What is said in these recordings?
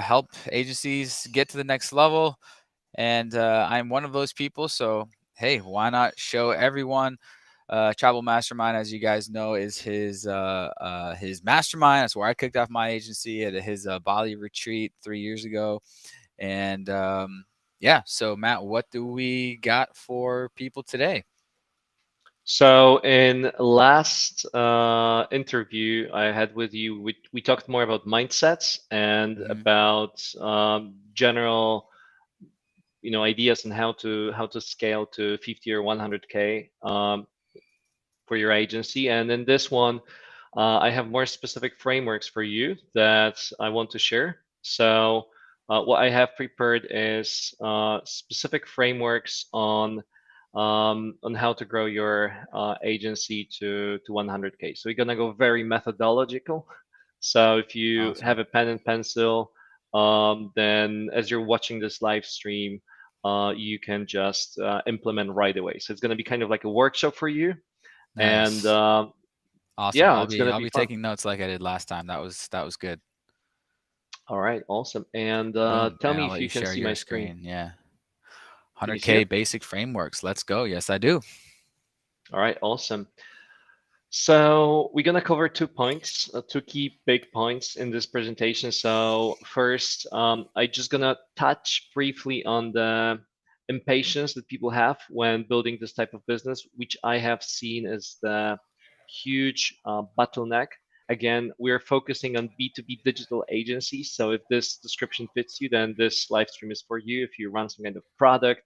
help agencies get to the next level. And uh, I'm one of those people. So, hey, why not show everyone? Uh, Travel Mastermind, as you guys know, is his uh, uh, his mastermind. That's where I kicked off my agency at his uh, Bali retreat three years ago. And um, yeah, so Matt, what do we got for people today? So in last uh, interview I had with you, we, we talked more about mindsets and mm-hmm. about um, general, you know, ideas on how to how to scale to 50 or 100k um, for your agency. And in this one, uh, I have more specific frameworks for you that I want to share. So uh, what I have prepared is uh, specific frameworks on um, on how to grow your uh, agency to to 100k. So we're gonna go very methodological. So if you awesome. have a pen and pencil, um, then as you're watching this live stream, uh, you can just uh, implement right away. So it's gonna be kind of like a workshop for you. Nice. And uh, awesome. Yeah, I'll be, I'll be, be taking notes like I did last time. That was that was good. All right, awesome. And uh, tell me if you, you can see my screen. screen. Yeah. 100K basic frameworks. Let's go. Yes, I do. All right, awesome. So we're gonna cover two points, uh, two key big points in this presentation. So first, um, I just gonna touch briefly on the impatience that people have when building this type of business, which I have seen as the huge uh, bottleneck. Again, we're focusing on B2B digital agencies. So if this description fits you, then this live stream is for you. If you run some kind of product,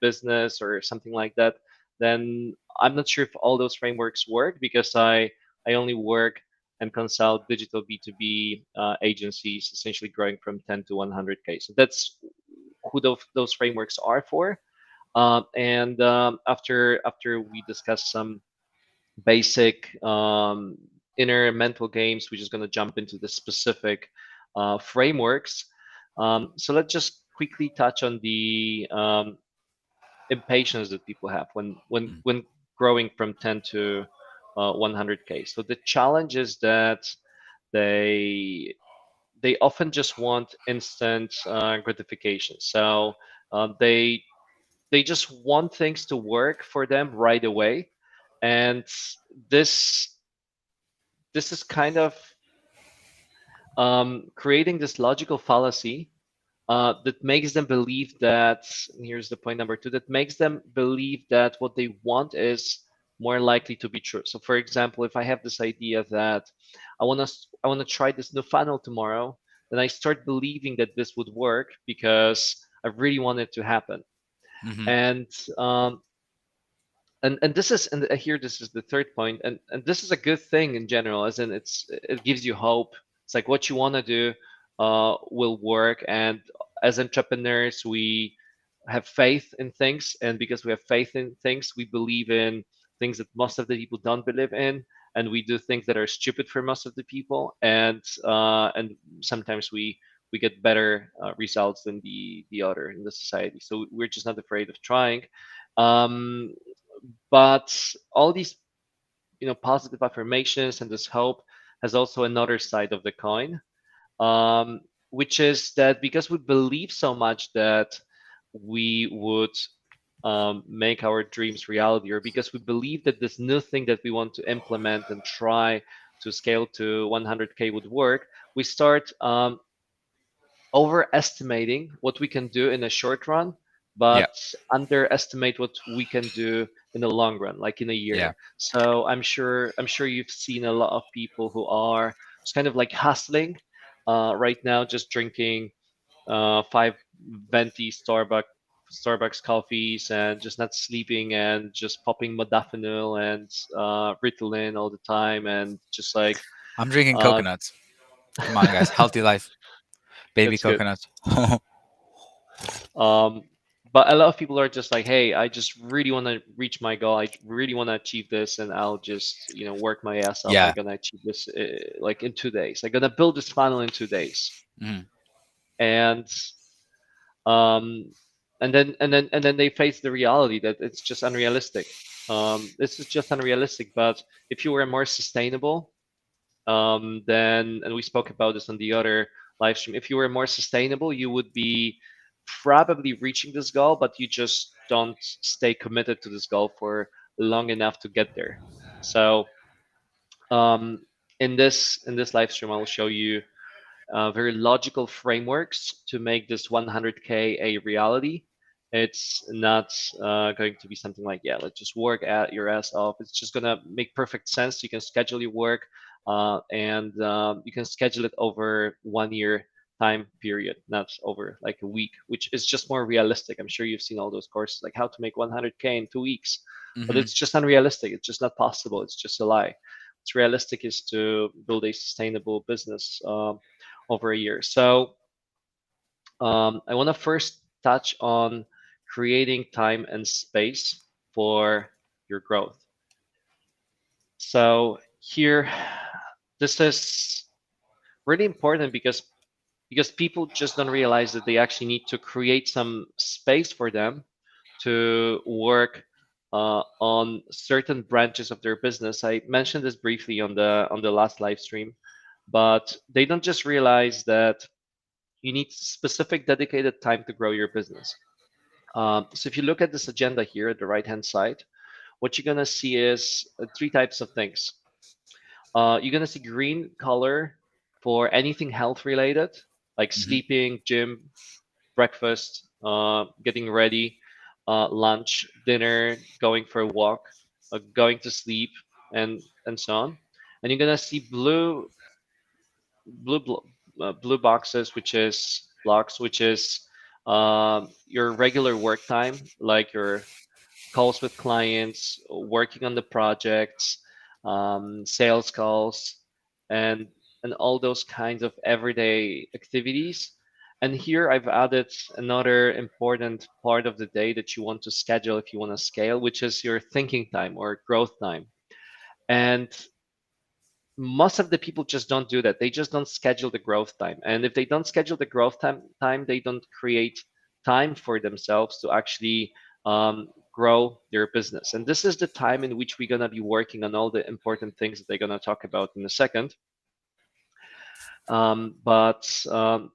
business, or something like that, then I'm not sure if all those frameworks work because I, I only work and consult digital B2B uh, agencies, essentially growing from 10 to 100K. So that's who those, those frameworks are for. Uh, and um, after after we discuss some basic um, inner mental games, we're just going to jump into the specific uh, frameworks. Um, so let's just quickly touch on the um, impatience that people have when when mm. when growing from 10 to uh, 100k. So the challenge is that they they often just want instant uh, gratification. So uh, they they just want things to work for them right away, and this this is kind of um, creating this logical fallacy uh, that makes them believe that here's the point number two that makes them believe that what they want is more likely to be true. So, for example, if I have this idea that I want to I want to try this new funnel tomorrow, then I start believing that this would work because I really want it to happen. Mm-hmm. And um, and and this is and here this is the third point, and and this is a good thing in general, as in it's it gives you hope. It's like what you want to do uh, will work, and as entrepreneurs, we have faith in things, and because we have faith in things, we believe in things that most of the people don't believe in and we do things that are stupid for most of the people and uh, and sometimes we we get better uh, results than the the other in the society so we're just not afraid of trying um, but all these you know positive affirmations and this hope has also another side of the coin um, which is that because we believe so much that we would um, make our dreams reality or because we believe that this new thing that we want to implement and try to scale to 100k would work we start um, overestimating what we can do in a short run but yeah. underestimate what we can do in the long run like in a year yeah. so i'm sure i'm sure you've seen a lot of people who are just kind of like hustling uh, right now just drinking uh, five venti starbucks Starbucks coffees and just not sleeping and just popping modafinil and uh, Ritalin all the time and just like I'm drinking uh, coconuts. Come on, guys, healthy life, baby coconuts. um, but a lot of people are just like, hey, I just really want to reach my goal. I really want to achieve this, and I'll just you know work my ass off. Yeah. I'm gonna achieve this uh, like in two days. I'm gonna build this funnel in two days. Mm. And um, and then and then and then they face the reality that it's just unrealistic um, this is just unrealistic but if you were more sustainable um, then and we spoke about this on the other live stream. If you were more sustainable, you would be probably reaching this goal, but you just don't stay committed to this goal for long enough to get there. So um, in this in this live stream, I will show you uh, very logical frameworks to make this 100k a reality. It's not uh, going to be something like yeah, let's just work at your ass off. It's just gonna make perfect sense. You can schedule your work, uh, and um, you can schedule it over one year time period, not over like a week, which is just more realistic. I'm sure you've seen all those courses, like how to make 100k in two weeks, mm-hmm. but it's just unrealistic. It's just not possible. It's just a lie. What's realistic is to build a sustainable business um, over a year. So um, I want to first touch on creating time and space for your growth. So here, this is really important because because people just don't realize that they actually need to create some space for them to work uh, on certain branches of their business. I mentioned this briefly on the on the last live stream, but they don't just realize that you need specific dedicated time to grow your business. Um, so if you look at this agenda here at the right hand side, what you're gonna see is uh, three types of things. Uh, you're gonna see green color for anything health related like mm-hmm. sleeping, gym, breakfast, uh, getting ready, uh, lunch, dinner, going for a walk, uh, going to sleep, and and so on. And you're gonna see blue, blue, blue, uh, blue boxes, which is blocks, which is um, your regular work time, like your calls with clients, working on the projects, um, sales calls, and and all those kinds of everyday activities. And here I've added another important part of the day that you want to schedule if you want to scale, which is your thinking time or growth time. And most of the people just don't do that. They just don't schedule the growth time. And if they don't schedule the growth time, time they don't create time for themselves to actually um, grow their business. And this is the time in which we're going to be working on all the important things that they're going to talk about in a second. Um, but um,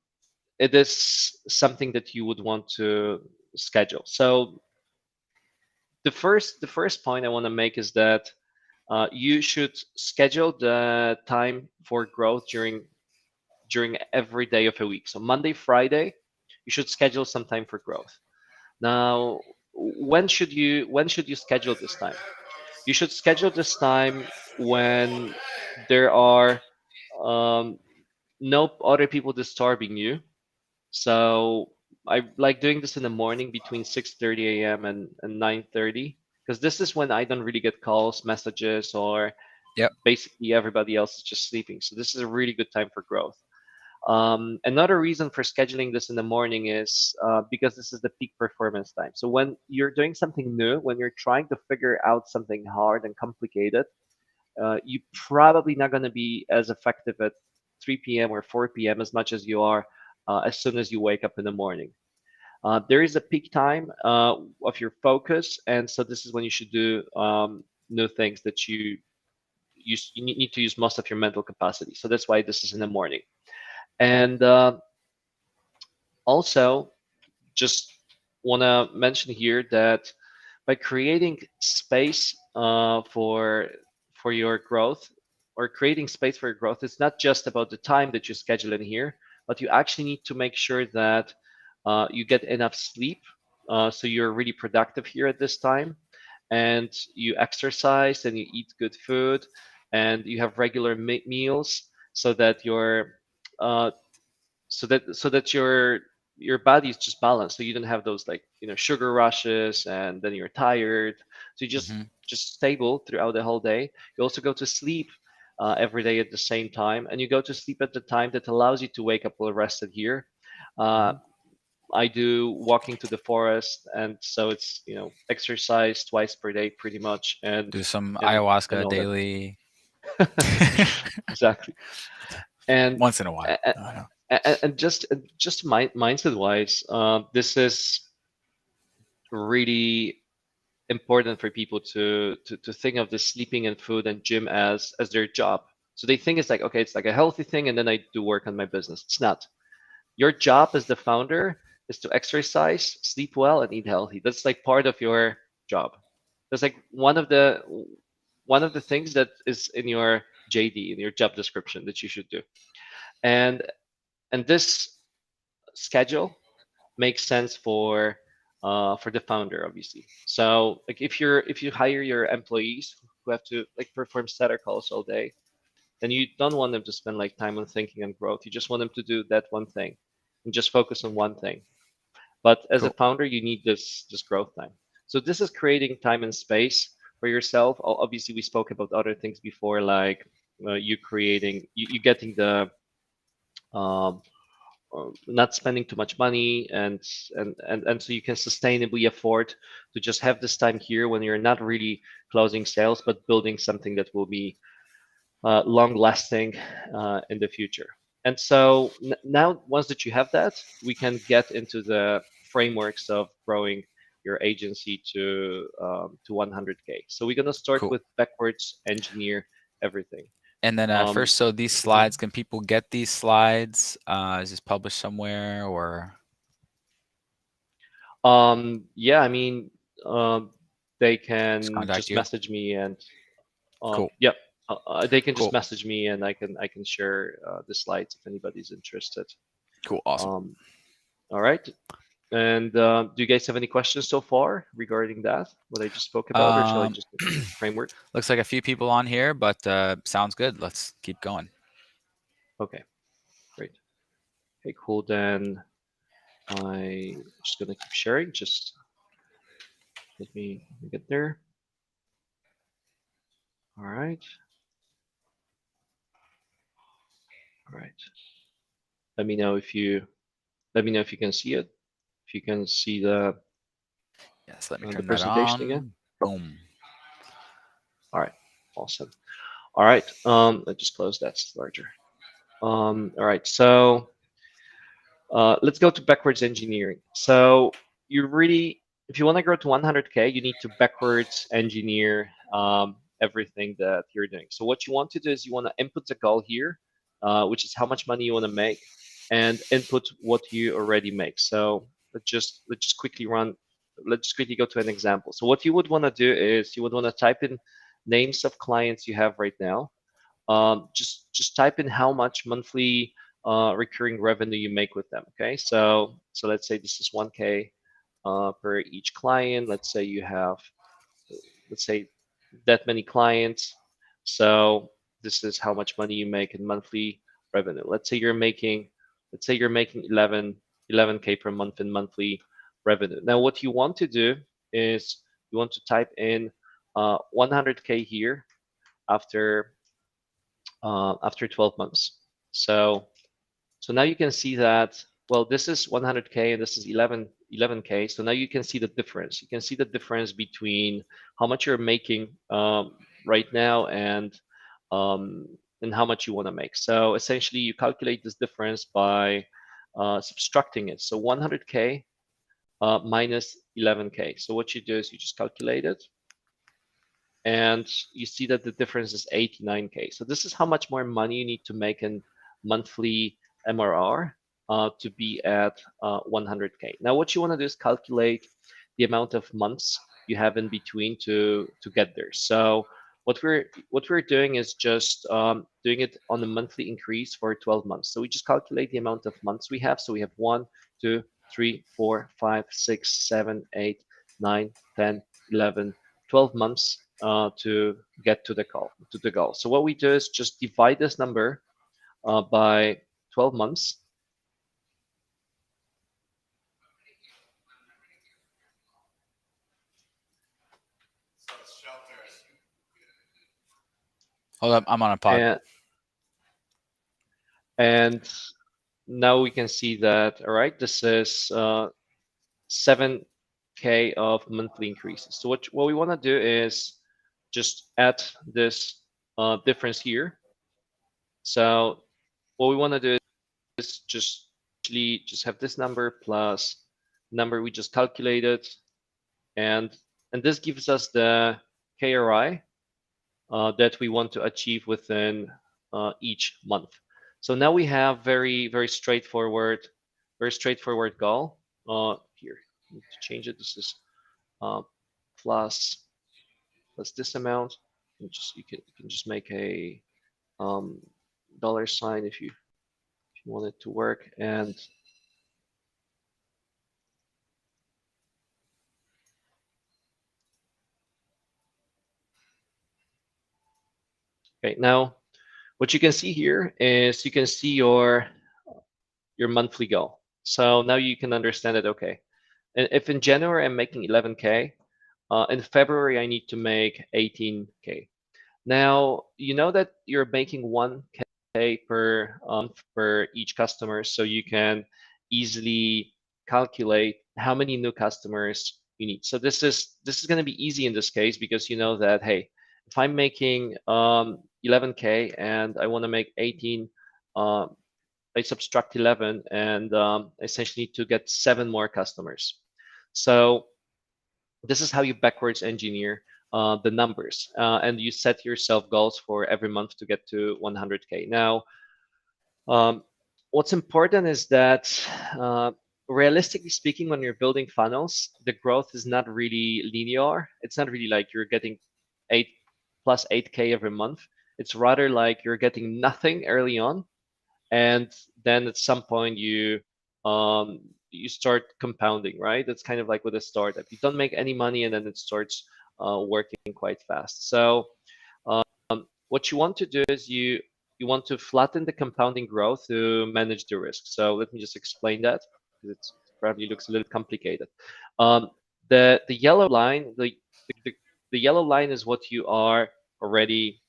it is something that you would want to schedule. So the first the first point I want to make is that uh, you should schedule the time for growth during during every day of a week. So Monday, Friday, you should schedule some time for growth. Now, when should you when should you schedule this time? You should schedule this time when there are um, no other people disturbing you. So I like doing this in the morning between 6:30 a.m. and, and 9:30 because this is when I don't really get calls, messages, or yep. basically everybody else is just sleeping. So this is a really good time for growth. Um, another reason for scheduling this in the morning is uh, because this is the peak performance time. So when you're doing something new, when you're trying to figure out something hard and complicated, uh, you're probably not going to be as effective at 3 p.m. or 4 p.m. as much as you are uh, as soon as you wake up in the morning. Uh, there is a peak time uh, of your focus, and so this is when you should do um, new things that you use. You need to use most of your mental capacity. So that's why this is in the morning. And uh, also, just want to mention here that by creating space uh, for for your growth or creating space for your growth, it's not just about the time that you schedule in here, but you actually need to make sure that uh, you get enough sleep. Uh, so you're really productive here at this time and you exercise and you eat good food and you have regular me- meals so that your uh, so that so that your your body is just balanced so you don't have those like you know sugar rushes and then you're tired so you just mm-hmm. just stable throughout the whole day you also go to sleep uh, every day at the same time, and you go to sleep at the time that allows you to wake up well rested here. Uh. I do walking to the forest, and so it's you know exercise twice per day pretty much, and do some and, ayahuasca and daily. exactly, and once in a while. And, and, and just just mind, mindset wise, uh, this is really important for people to, to to think of the sleeping and food and gym as as their job So they think it's like, okay, it's like a healthy thing, and then I do work on my business. It's not. Your job as the founder is to exercise, sleep well, and eat healthy. That's like part of your job. That's like one of the one of the things that is in your JD, in your job description that you should do. And and this schedule makes sense for uh, for the founder, obviously. So like if you're if you hire your employees who have to like perform setter calls all day, then you don't want them to spend like time on thinking and growth. You just want them to do that one thing and just focus on one thing. But as cool. a founder, you need this this growth time. So this is creating time and space for yourself. Obviously, we spoke about other things before, like uh, you creating, you, you getting the um, not spending too much money and, and and and so you can sustainably afford to just have this time here when you're not really closing sales but building something that will be uh, long lasting uh, in the future. And so now once that you have that we can get into the frameworks of growing your agency to um, to 100k so we're going to start cool. with backwards engineer everything and then uh, um, first, so these slides, can people get these slides? Uh, is this published somewhere or? Um, yeah, I mean, um, they can just, just message me and, um, cool. yep, uh, uh, they can just message me and I can I can share uh, the slides if anybody's interested. Cool, awesome. Um, all right. And uh, do you guys have any questions so far regarding that? What I just spoke about, um, or shall I um, just framework? Looks like a few people on here, but uh, sounds good. Let's keep going. Okay, great. Okay, cool. Then I'm just gonna keep sharing. Just let me get there. All right. All right. Let me know if you let me know if you can see it. If you can see the yes, let me turn the presentation on. again. Boom. All right, awesome. All right, um, I just close that larger. Um, all right, so uh, let's go to backwards engineering. So you really, if you want to grow to 100k, you need to backwards engineer um, everything that you're doing. So what you want to do is you want to input the goal here, uh, which is how much money you want to make, and input what you already make. So let's just let's just quickly run let's just quickly go to an example. So what you would want to do is you would want to type in names of clients you have right now. Um, just just type in how much monthly uh, recurring revenue you make with them okay? So so let's say this is 1k uh, per each client. Let's say you have let's say that many clients. So this is how much money you make in monthly revenue. Let's say you're making let's say you're making 11 11k per month in monthly revenue. Now, what you want to do is you want to type in uh, 100k here after uh, after 12 months. So so now you can see that well this is 100k and this is 11 11k. So now you can see the difference. You can see the difference between how much you're making um, right now and um, and how much you want to make. So essentially, you calculate this difference by uh, subtracting it. So 100K uh, minus 11K. So what you do is you just calculate it and you see that the difference is 89K. So this is how much more money you need to make in monthly MRR uh, to be at uh, 100K. Now, what you want to do is calculate the amount of months you have in between to, to get there. So what we're what we're doing is just um, doing it on a monthly increase for 12 months. So we just calculate the amount of months we have. So we have one, two, three, four, five, six, seven, eight, nine, 10, 11, 12 months uh, to get to the goal. To the goal. So what we do is just divide this number uh, by 12 months. Hold up, I'm on a pod. And, and now we can see that, all right, this is uh, 7K of monthly increases. So what, what we want to do is just add this uh, difference here. So what we want to do is just actually just have this number plus number we just calculated. And, and this gives us the KRI uh, that we want to achieve within uh, each month. So now we have very, very straightforward, very straightforward goal. Uh, here, need to change it. This is uh, plus plus this amount. You just you can you can just make a um, dollar sign if you if you want it to work and Okay, now what you can see here is you can see your your monthly goal. So now you can understand it. Okay, and if in January I'm making 11k, uh, in February I need to make 18k. Now you know that you're making 1k per month per each customer, so you can easily calculate how many new customers you need. So this is this is going to be easy in this case because you know that hey, if I'm making um, 11k and I want to make 18, uh, I subtract 11 and um, essentially to get seven more customers. So this is how you backwards engineer uh, the numbers uh, and you set yourself goals for every month to get to 100k. Now, um, what's important is that uh, realistically speaking, when you're building funnels, the growth is not really linear. It's not really like you're getting eight plus 8k every month. It's rather like you're getting nothing early on, and then at some point you um, you start compounding, right? That's kind of like with a startup. You don't make any money, and then it starts uh, working quite fast. So um, what you want to do is you you want to flatten the compounding growth to manage the risk. So let me just explain that because it probably looks a little complicated. Um, the the yellow line, the, the the yellow line is what you are already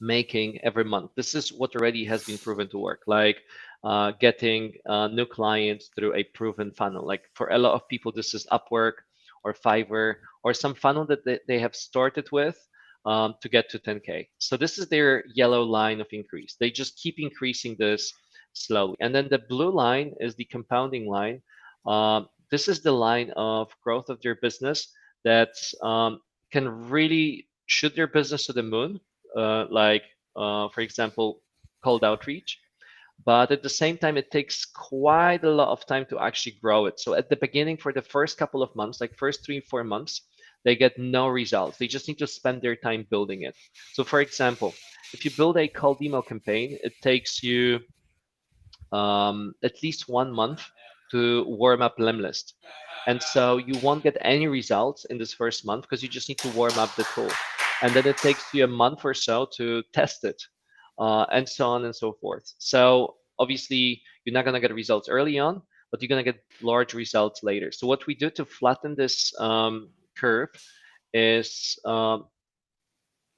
making every month. This is what already has been proven to work, like uh, getting uh, new clients through a proven funnel. Like for a lot of people, this is Upwork or Fiverr or some funnel that they, they have started with um, to get to 10K. So this is their yellow line of increase. They just keep increasing this slowly. And then the blue line is the compounding line. Um, this is the line of growth of their business that um, can really shoot their business to the moon like uh, for example, cold outreach. But at the same time, it takes quite a lot of time to actually grow it. So at the beginning, for the first couple of months, like first three, four months, they get no results. They just need to spend their time building it. So for example, if you build a cold email campaign, it takes you um, at least one month to warm up Lemlist. And so you won't get any results in this first month because you just need to warm up the tool and then it takes you a month or so to test it uh, and so on and so forth. So obviously you're not going to get results early on but you're going to get large results later. So what we do to flatten this um, curve is um,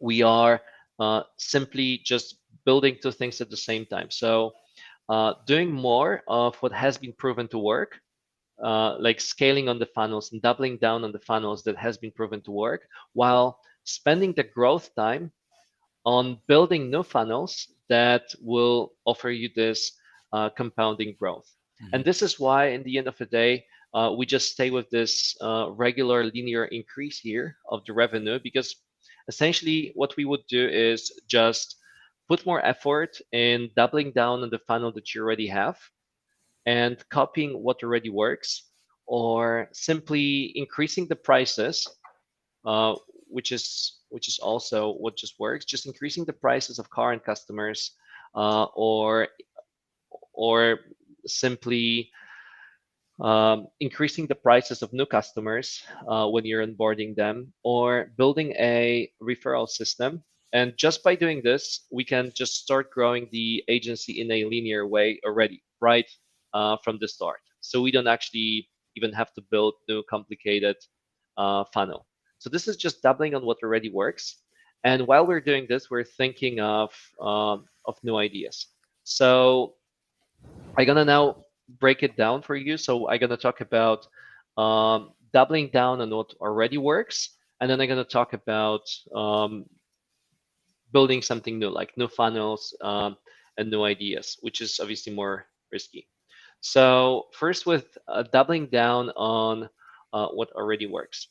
we are uh, simply just building two things at the same time. So uh, doing more of what has been proven to work uh, like scaling on the funnels and doubling down on the funnels that has been proven to work while spending the growth time on building new funnels that will offer you this uh, compounding growth. Mm-hmm. And this is why, in the end of the day, uh, we just stay with this uh, regular linear increase here of the revenue because essentially what we would do is just put more effort in doubling down on the funnel that you already have and copying what already works or simply increasing the prices uh, which is which is also what just works, just increasing the prices of current customers, uh, or or simply um, increasing the prices of new customers uh, when you're onboarding them, or building a referral system. And just by doing this, we can just start growing the agency in a linear way already, right uh, from the start. So we don't actually even have to build new complicated uh, funnel. So this is just doubling on what already works. And while we're doing this, we're thinking of um, of new ideas. So I'm gonna now break it down for you. So I'm gonna talk about um, doubling down on what already works, and then I'm gonna talk about um, building something new, like new funnels um, and new ideas, which is obviously more risky. So first, with uh, doubling down on uh, what already works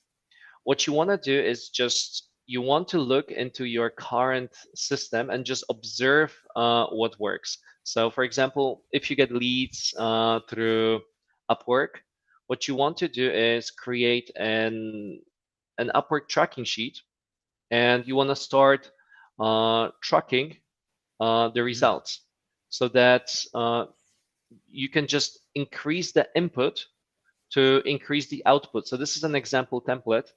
what you want to do is just you want to look into your current system and just observe uh, what works. So, for example, if you get leads uh, through Upwork, what you want to do is create an an Upwork tracking sheet, and you want to start uh, tracking uh, the mm-hmm. results so that uh, you can just increase the input to increase the output. So this is an example template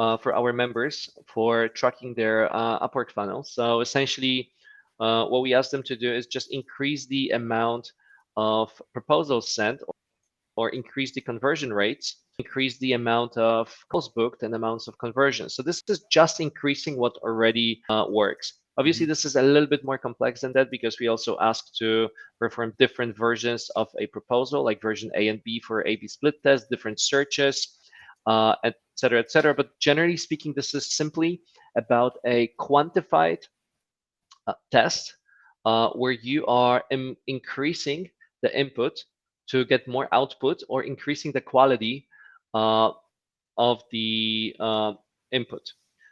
uh, for our members for tracking their uh, Upwork funnel. So essentially, uh, what we ask them to do is just increase the amount of proposals sent or increase the conversion rates, increase the amount of calls booked and amounts of conversions. So this is just increasing what already uh, works. Obviously, mm-hmm. this is a little bit more complex than that because we also ask to perform different versions of a proposal, like version A and B for A/B split test, different searches, uh, et cetera, et cetera. But generally speaking, this is simply about a quantified uh, test uh, where you are Im- increasing the input to get more output or increasing the quality uh, of the uh, input.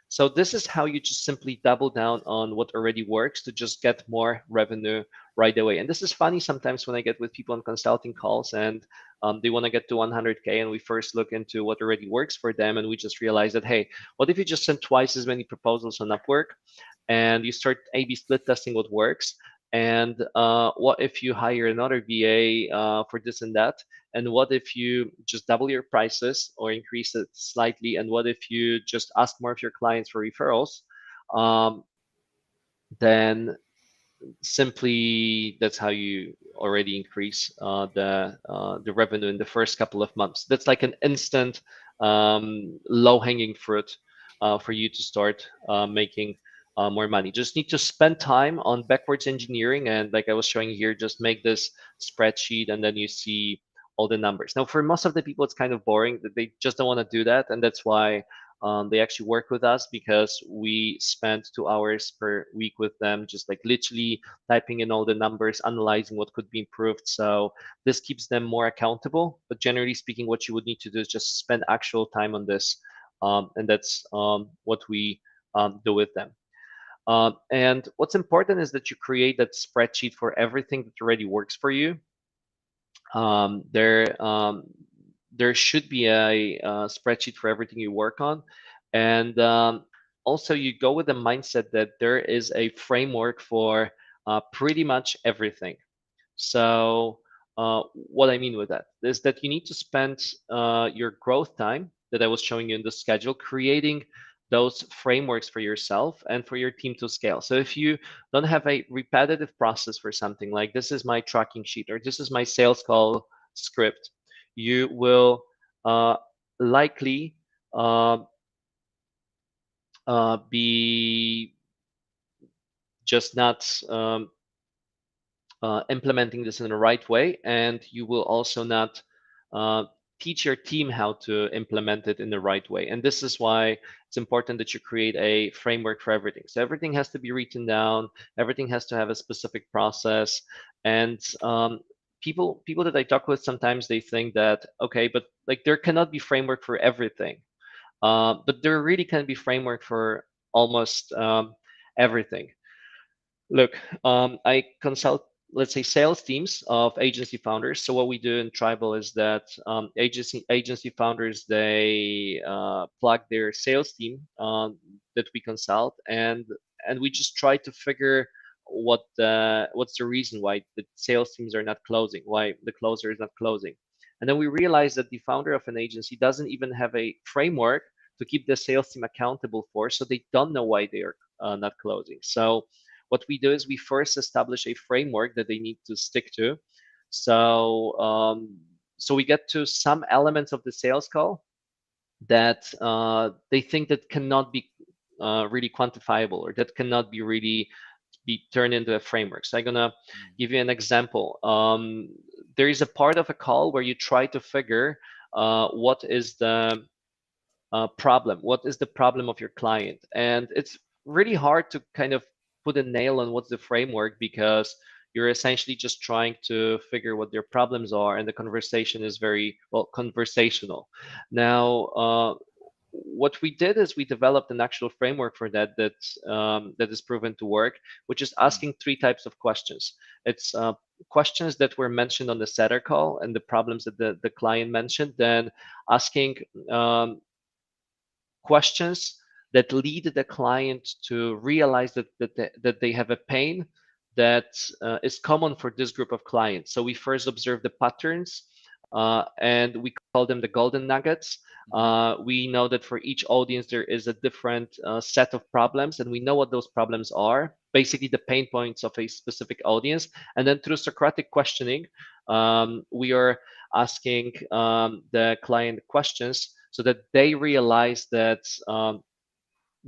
So this is how you just simply double down on what already works to just get more revenue right away. And this is funny sometimes when I get with people on consulting calls and um, they want to get to 100K and we first look into what already works for them and we just realize that, hey, what if you just send twice as many proposals on Upwork and you start A-B split testing what works and uh, what if you hire another VA uh, for this and that? And what if you just double your prices or increase it slightly? And what if you just ask more of your clients for referrals? Um, then simply that's how you already increase uh, the uh, the revenue in the first couple of months. That's like an instant um, low hanging fruit uh, for you to start uh, making uh, more money. Just need to spend time on backwards engineering. And like I was showing here, just make this spreadsheet and then you see all the numbers. Now, for most of the people, it's kind of boring that they just don't want to do that. And that's why um, they actually work with us because we spend two hours per week with them, just like literally typing in all the numbers, analyzing what could be improved. So this keeps them more accountable. But generally speaking, what you would need to do is just spend actual time on this. Um, and that's um, what we um, do with them. Uh, and what's important is that you create that spreadsheet for everything that already works for you. Um, there, um, there should be a, a, spreadsheet for everything you work on, and um, also you go with the mindset that there is a framework for uh, pretty much everything. So, uh, what I mean with that is that you need to spend uh, your growth time that I was showing you in the schedule creating those frameworks for yourself and for your team to scale. So if you don't have a repetitive process for something like this is my tracking sheet or this is my sales call script, you will uh, likely uh, uh, be just not um, uh, implementing this in the right way, and you will also not uh, teach your team how to implement it in the right way. And this is why it's important that you create a framework for everything. So everything has to be written down. Everything has to have a specific process. And um, people people that I talk with sometimes they think that okay, but like there cannot be framework for everything. Uh, but there really can be framework for almost um, everything. Look, um, I consult let's say sales teams of agency founders. So what we do in tribal is that um, agency agency founders they uh, plug their sales team um, that we consult and and we just try to figure what the what's the reason why the sales teams are not closing why the closer is not closing. And then we realize that the founder of an agency doesn't even have a framework to keep the sales team accountable for so they don't know why they are uh, not closing. So what we do is we first establish a framework that they need to stick to. So um, so we get to some elements of the sales call that uh, they think that cannot be uh, really quantifiable or that cannot be really be turned into a framework. So I'm gonna mm. give you an example. Um, there is a part of a call where you try to figure uh, what is the uh, problem, what is the problem of your client, and it's really hard to kind of put a nail on what's the framework because you're essentially just trying to figure what their problems are and the conversation is very well conversational now uh, what we did is we developed an actual framework for that that um, that is proven to work, which is asking three types of questions. It's uh, questions that were mentioned on the setter call and the problems that the, the client mentioned, then asking um, questions that lead the client to realize that that they, that they have a pain that uh, is common for this group of clients. So we first observe the patterns uh, and we call them the golden nuggets. Mm-hmm. Uh, we know that for each audience there is a different uh, set of problems, and we know what those problems are. Basically, the pain points of a specific audience, and then through Socratic questioning, um, we are asking um, the client questions so that they realize that um,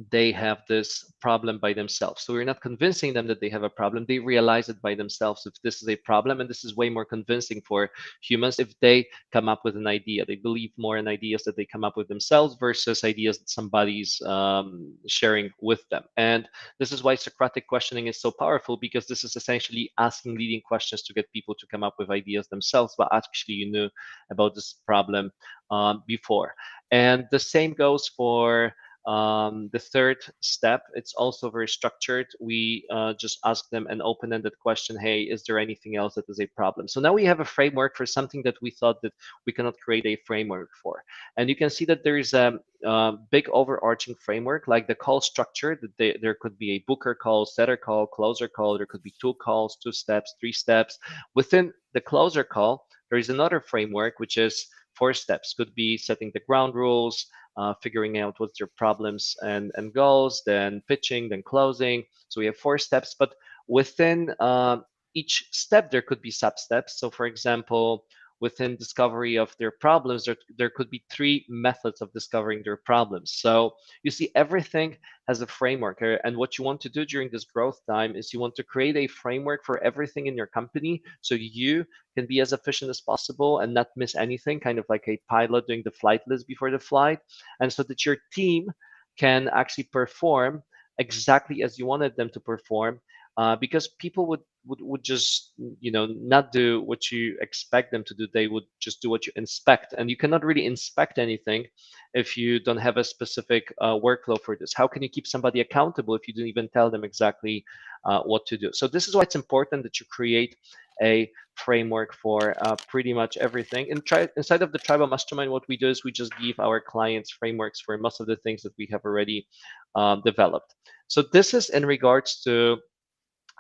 they have this problem by themselves. So we're not convincing them that they have a problem. They realize it by themselves if this is a problem. And this is way more convincing for humans if they come up with an idea. They believe more in ideas that they come up with themselves versus ideas that somebody's um, sharing with them. And this is why Socratic questioning is so powerful because this is essentially asking leading questions to get people to come up with ideas themselves, but actually you knew about this problem um, before. And the same goes for um, the third step, it's also very structured. We uh, just ask them an open-ended question, hey, is there anything else that is a problem? So now we have a framework for something that we thought that we cannot create a framework for. And you can see that there is a, a big overarching framework, like the call structure, that they, there could be a booker call, setter call, closer call, there could be two calls, two steps, three steps. Within the closer call, there is another framework, which is four steps could be setting the ground rules uh, figuring out what's your problems and, and goals, then pitching, then closing. So we have four steps, but within uh, each step, there could be sub steps. So, for example, within discovery of their problems, there, there could be three methods of discovering their problems. So you see, everything has a framework. Uh, and what you want to do during this growth time is you want to create a framework for everything in your company so you can be as efficient as possible and not miss anything, kind of like a pilot doing the flight list before the flight. And so that your team can actually perform exactly as you wanted them to perform uh, because people would, would would just you know not do what you expect them to do they would just do what you inspect and you cannot really inspect anything if you don't have a specific uh, workflow for this how can you keep somebody accountable if you don't even tell them exactly uh, what to do so this is why it's important that you create a framework for uh, pretty much everything. And inside of the tribal mastermind, what we do is we just give our clients frameworks for most of the things that we have already um, developed. So this is in regards to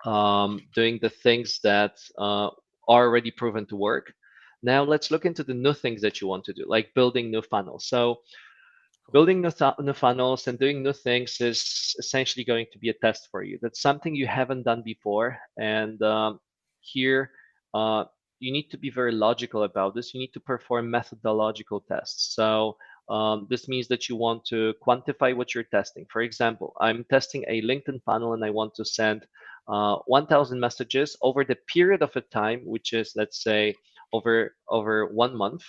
um, doing the things that uh, are already proven to work. Now let's look into the new things that you want to do, like building new funnels. So building new, new funnels and doing new things is essentially going to be a test for you. That's something you haven't done before. And um, here, uh, you need to be very logical about this. You need to perform methodological tests. So um, this means that you want to quantify what you're testing. For example, I'm testing a LinkedIn funnel and I want to send uh, 1000 messages over the period of a time, which is, let's say, over, over one month.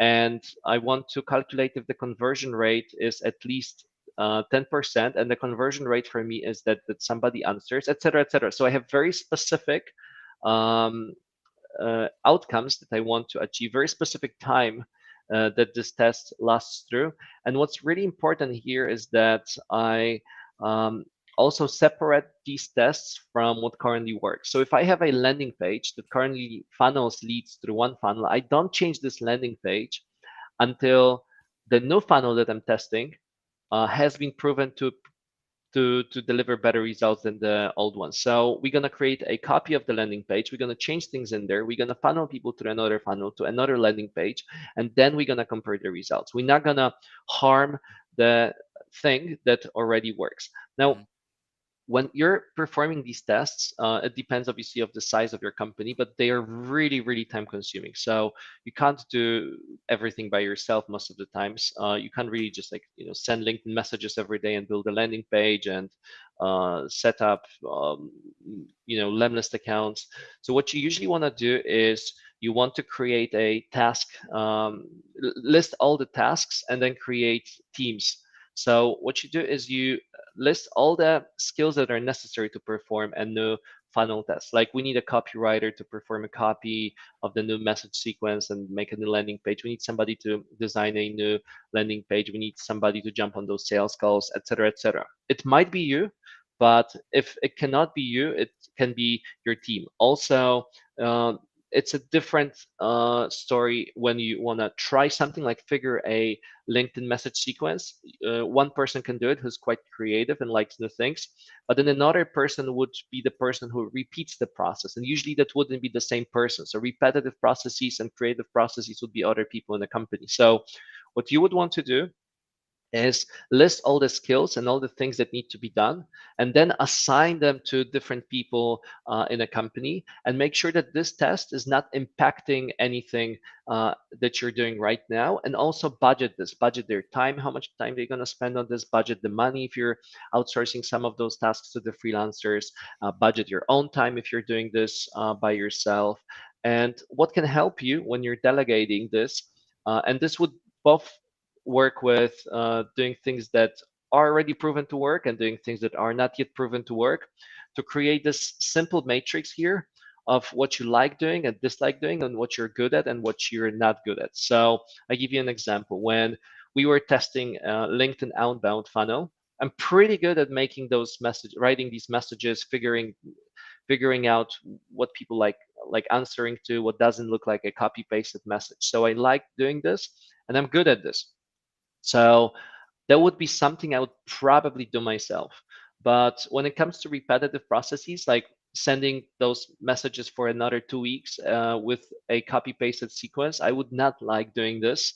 And I want to calculate if the conversion rate is at least uh, 10%. And the conversion rate for me is that, that somebody answers, etc., etc. So I have very specific um, uh, outcomes that I want to achieve, very specific time uh, that this test lasts through. And what's really important here is that I um, also separate these tests from what currently works. So if I have a landing page that currently funnels leads through one funnel, I don't change this landing page until the new funnel that I'm testing uh, has been proven to to, to deliver better results than the old one. So we're to create a copy of the landing page. We're to change things in there. We're to funnel people to another funnel, to another landing page, and then we're to compare the results. We're not to harm the thing that already works. Now, mm-hmm when you're performing these tests, uh, it depends obviously of the size of your company, but they are really, really time consuming. So you can't do everything by yourself most of the times. Uh, you can't really just like, you know, send LinkedIn messages every day and build a landing page and uh, set up, um, you know, Lemlist accounts. So what you usually want to do is you want to create a task, um, list all the tasks and then create teams so what you do is you list all the skills that are necessary to perform a new funnel test. Like we need a copywriter to perform a copy of the new message sequence and make a new landing page. We need somebody to design a new landing page. We need somebody to jump on those sales calls, etc., etc. It might be you, but if it cannot be you, it can be your team. Also, uh, it's a different uh, story when you want to try something like figure a LinkedIn message sequence. Uh, one person can do it who's quite creative and likes new things, but then another person would be the person who repeats the process. And usually that wouldn't be the same person. So repetitive processes and creative processes would be other people in the company. So what you would want to do is list all the skills and all the things that need to be done and then assign them to different people uh, in a company and make sure that this test is not impacting anything uh, that you're doing right now and also budget this budget their time how much time they're going to spend on this budget the money if you're outsourcing some of those tasks to the freelancers uh, budget your own time if you're doing this uh, by yourself and what can help you when you're delegating this uh, and this would both work with uh, doing things that are already proven to work and doing things that are not yet proven to work to create this simple matrix here of what you like doing and dislike doing and what you're good at and what you're not good at. So I give you an example. When we were testing uh, LinkedIn outbound funnel, I'm pretty good at making those message, writing these messages, figuring, figuring out what people like, like answering to, what doesn't look like a copy pasted message. So I like doing this, and I'm good at this. So that would be something I would probably do myself. But when it comes to repetitive processes, like sending those messages for another two weeks uh, with a copy pasted sequence, I would not like doing this.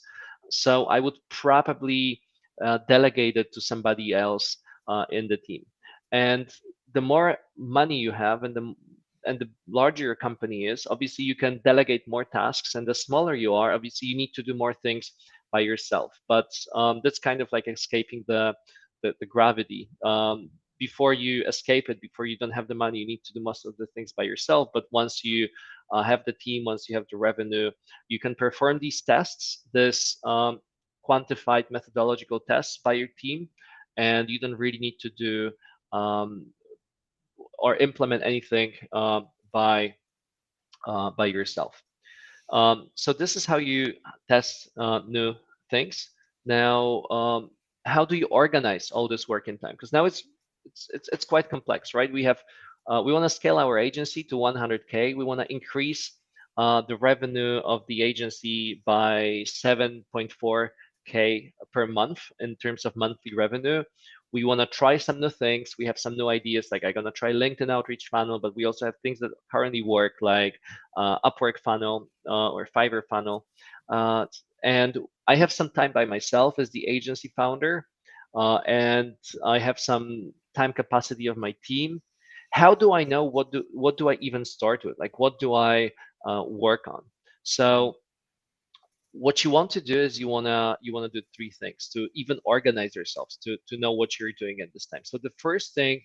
So I would probably uh, delegate it to somebody else uh, in the team. And the more money you have and the and the larger your company is, obviously you can delegate more tasks. And the smaller you are, obviously you need to do more things by yourself. But um, that's kind of like escaping the the, the gravity. Um, before you escape it, before you don't have the money, you need to do most of the things by yourself. But once you uh, have the team, once you have the revenue, you can perform these tests, this um, quantified methodological tests by your team, and you don't really need to do um, or implement anything uh, by uh, by yourself. Um, so this is how you test uh, new things. Now, um, how do you organize all this work in time? Because now it's, it's it's it's quite complex, right? We have uh, we want to scale our agency to 100k. We want to increase uh, the revenue of the agency by 7.4k per month in terms of monthly revenue we want to try some new things. We have some new ideas, like I'm gonna try LinkedIn outreach funnel, but we also have things that currently work, like uh, Upwork funnel uh, or Fiverr funnel. Uh, and I have some time by myself as the agency founder, uh, and I have some time capacity of my team. How do I know what do what do I even start with? Like, what do I uh, work on? So what you want to do is you wanna you wanna do three things to even organize yourselves to to know what you're doing at this time. So the first thing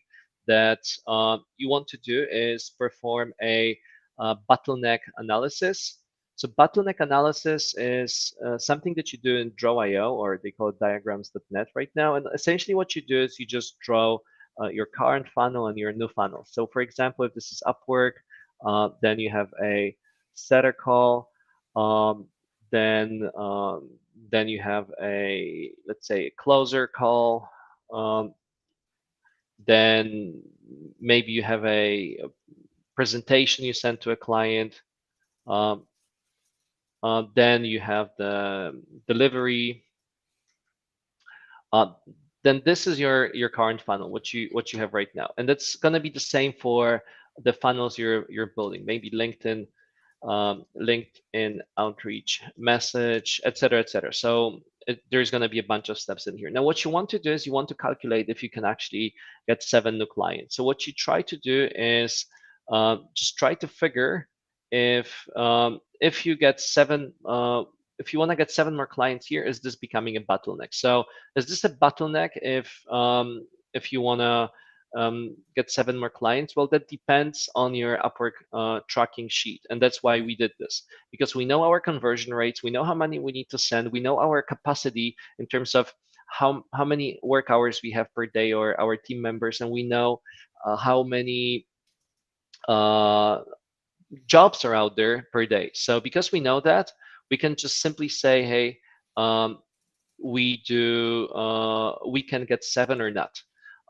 that um, you want to do is perform a uh, bottleneck analysis. So bottleneck analysis is uh, something that you do in Draw.io or they call it diagrams.net right now. And essentially what you do is you just draw uh, your current funnel and your new funnel. So for example, if this is Upwork, uh, then you have a setter call. Um, then um, then you have a let's say a closer call. Um, then maybe you have a, a, presentation you send to a client. Um, uh, then you have the delivery. Uh, then this is your your current funnel, what you what you have right now, and that's going to be the same for the funnels you're you're building. Maybe LinkedIn um, LinkedIn outreach, message, etc., etc. So it, there's going to be a bunch of steps in here. Now, what you want to do is you want to calculate if you can actually get seven new clients. So what you try to do is uh, just try to figure if um, if you get seven, uh, if you want to get seven more clients here, is this becoming a bottleneck? So is this a bottleneck if um, if you want to um, get seven more clients? Well, that depends on your Upwork uh, tracking sheet. And that's why we did this because we know our conversion rates, we know how many we need to send, we know our capacity in terms of how, how many work hours we have per day or our team members, and we know uh, how many uh, jobs are out there per day. So because we know that, we can just simply say, hey, um, we do uh, we can get seven or not.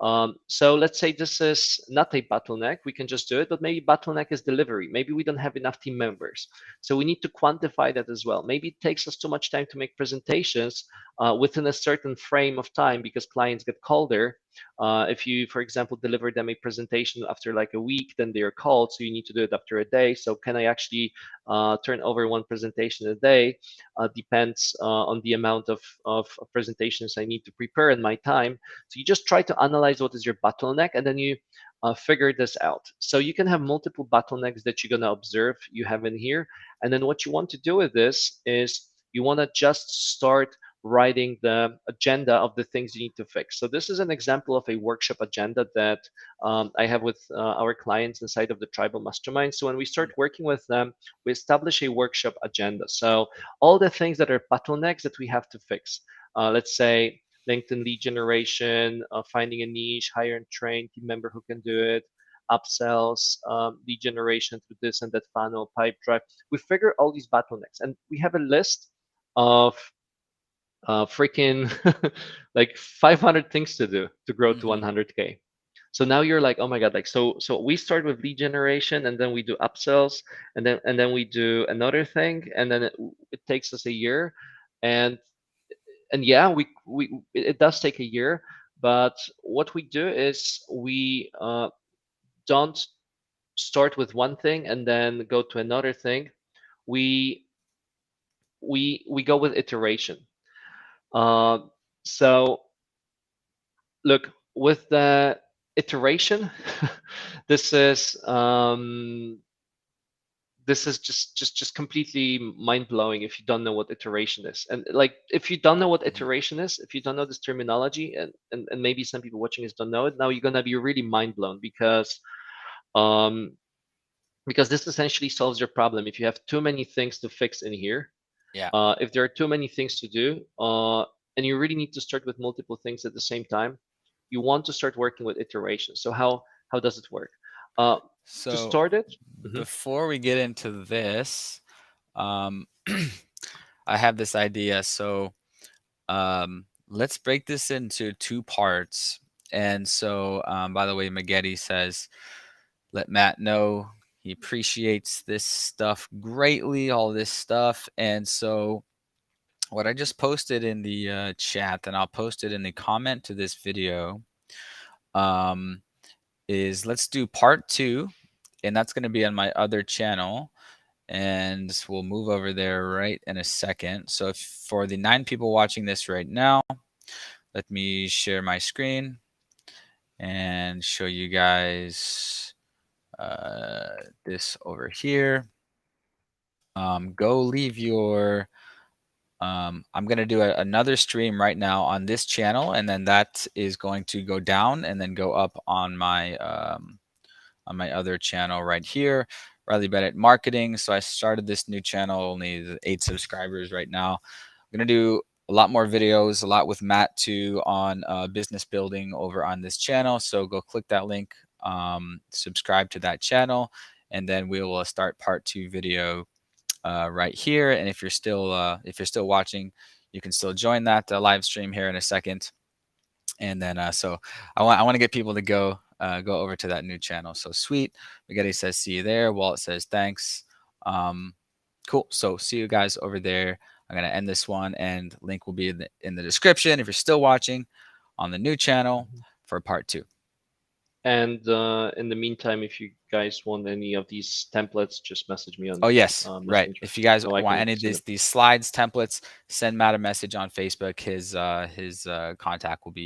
Um, so let's say this is not a bottleneck, we can just do it, but maybe bottleneck is delivery. Maybe we don't have enough team members. So we need to quantify that as well. Maybe it takes us too much time to make presentations uh, within a certain frame of time because clients get colder. Uh, if you, for example, deliver them a presentation after like a week, then they are called. So you need to do it after a day. So can I actually uh, turn over one presentation a day? Uh, depends uh, on the amount of, of presentations I need to prepare in my time. So you just try to analyze what is your bottleneck and then you uh, figure this out. So you can have multiple bottlenecks that you're going to observe you have in here. And then what you want to do with this is you want to just start writing the agenda of the things you need to fix. So this is an example of a workshop agenda that um, I have with uh, our clients inside of the tribal mastermind. So when we start working with them, we establish a workshop agenda. So all the things that are bottlenecks that we have to fix. Uh, let's say LinkedIn lead generation, uh, finding a niche, hire and train team member who can do it, upsells, um, lead generation through this and that funnel, Pipedrive. We figure all these bottlenecks and we have a list of uh, freaking like 500 things to do to grow to Mhm. 100k. So now you're like, oh my god, like so so we start with lead generation and then we do upsells and then and then we do another thing and then it, it takes us a year and and yeah, we we it it does take a year, but what we do is we uh, don't start with one thing and then go to another thing. We we we go with iteration. Uh, so look with the iteration, this is um, this is just just just completely mind blowing if you don't know what iteration is. And like if you don't know what Mhm. iteration is, if you don't know this terminology, and and, and maybe some people watching this don't know it, now you're gonna be really mind blown because um because this essentially solves your problem. If you have too many things to fix in here, Yeah. uh, if there are too many things to do, uh, and you really need to start with multiple things at the same time, you want to start working with iterations. So how how does it work? Uh, to start it, mhm, before we get into this, um, I have this idea. So um, let's break this into two parts. And so, um, by the way, Maggette says, let Matt know he appreciates this stuff greatly, all this stuff. And so, what I just posted in the uh, chat, and I'll post it in the comment to this video, um, is let's do part two, and that's going to be on my other channel. And we'll move over there right in a second. So, if, for the nine people watching this right now, let me share my screen and show you guys uh, this over here. Um, go leave your um, I'm going to do a, another stream right now on this channel, and then that is going to go down and then go up on my um, on my other channel right here, Riley Bennett Marketing. So I started this new channel, only eight subscribers right now. I'm going to do a lot more videos, a lot with Matt too on uh, business building over on this channel. So go click that link, um, subscribe to that channel, and then we will start part two video uh, right here. And if you're still uh, if you're still watching, you can still join that uh, live stream here in a second. And then uh, so I want I want to get people to go uh, go over to that new channel. So sweet. Spaghetti says see you there. Walt says thanks. Um, cool. So see you guys over there. I'm gonna end this one, and link will be in the, in the description if you're still watching on the new channel for part two. And uh, in the meantime, if you guys want any of these templates, just message me on. Oh yes, uh, right. If you guys so want any of these it. these slides templates, send Matt a message on Facebook. His uh, his uh, contact will be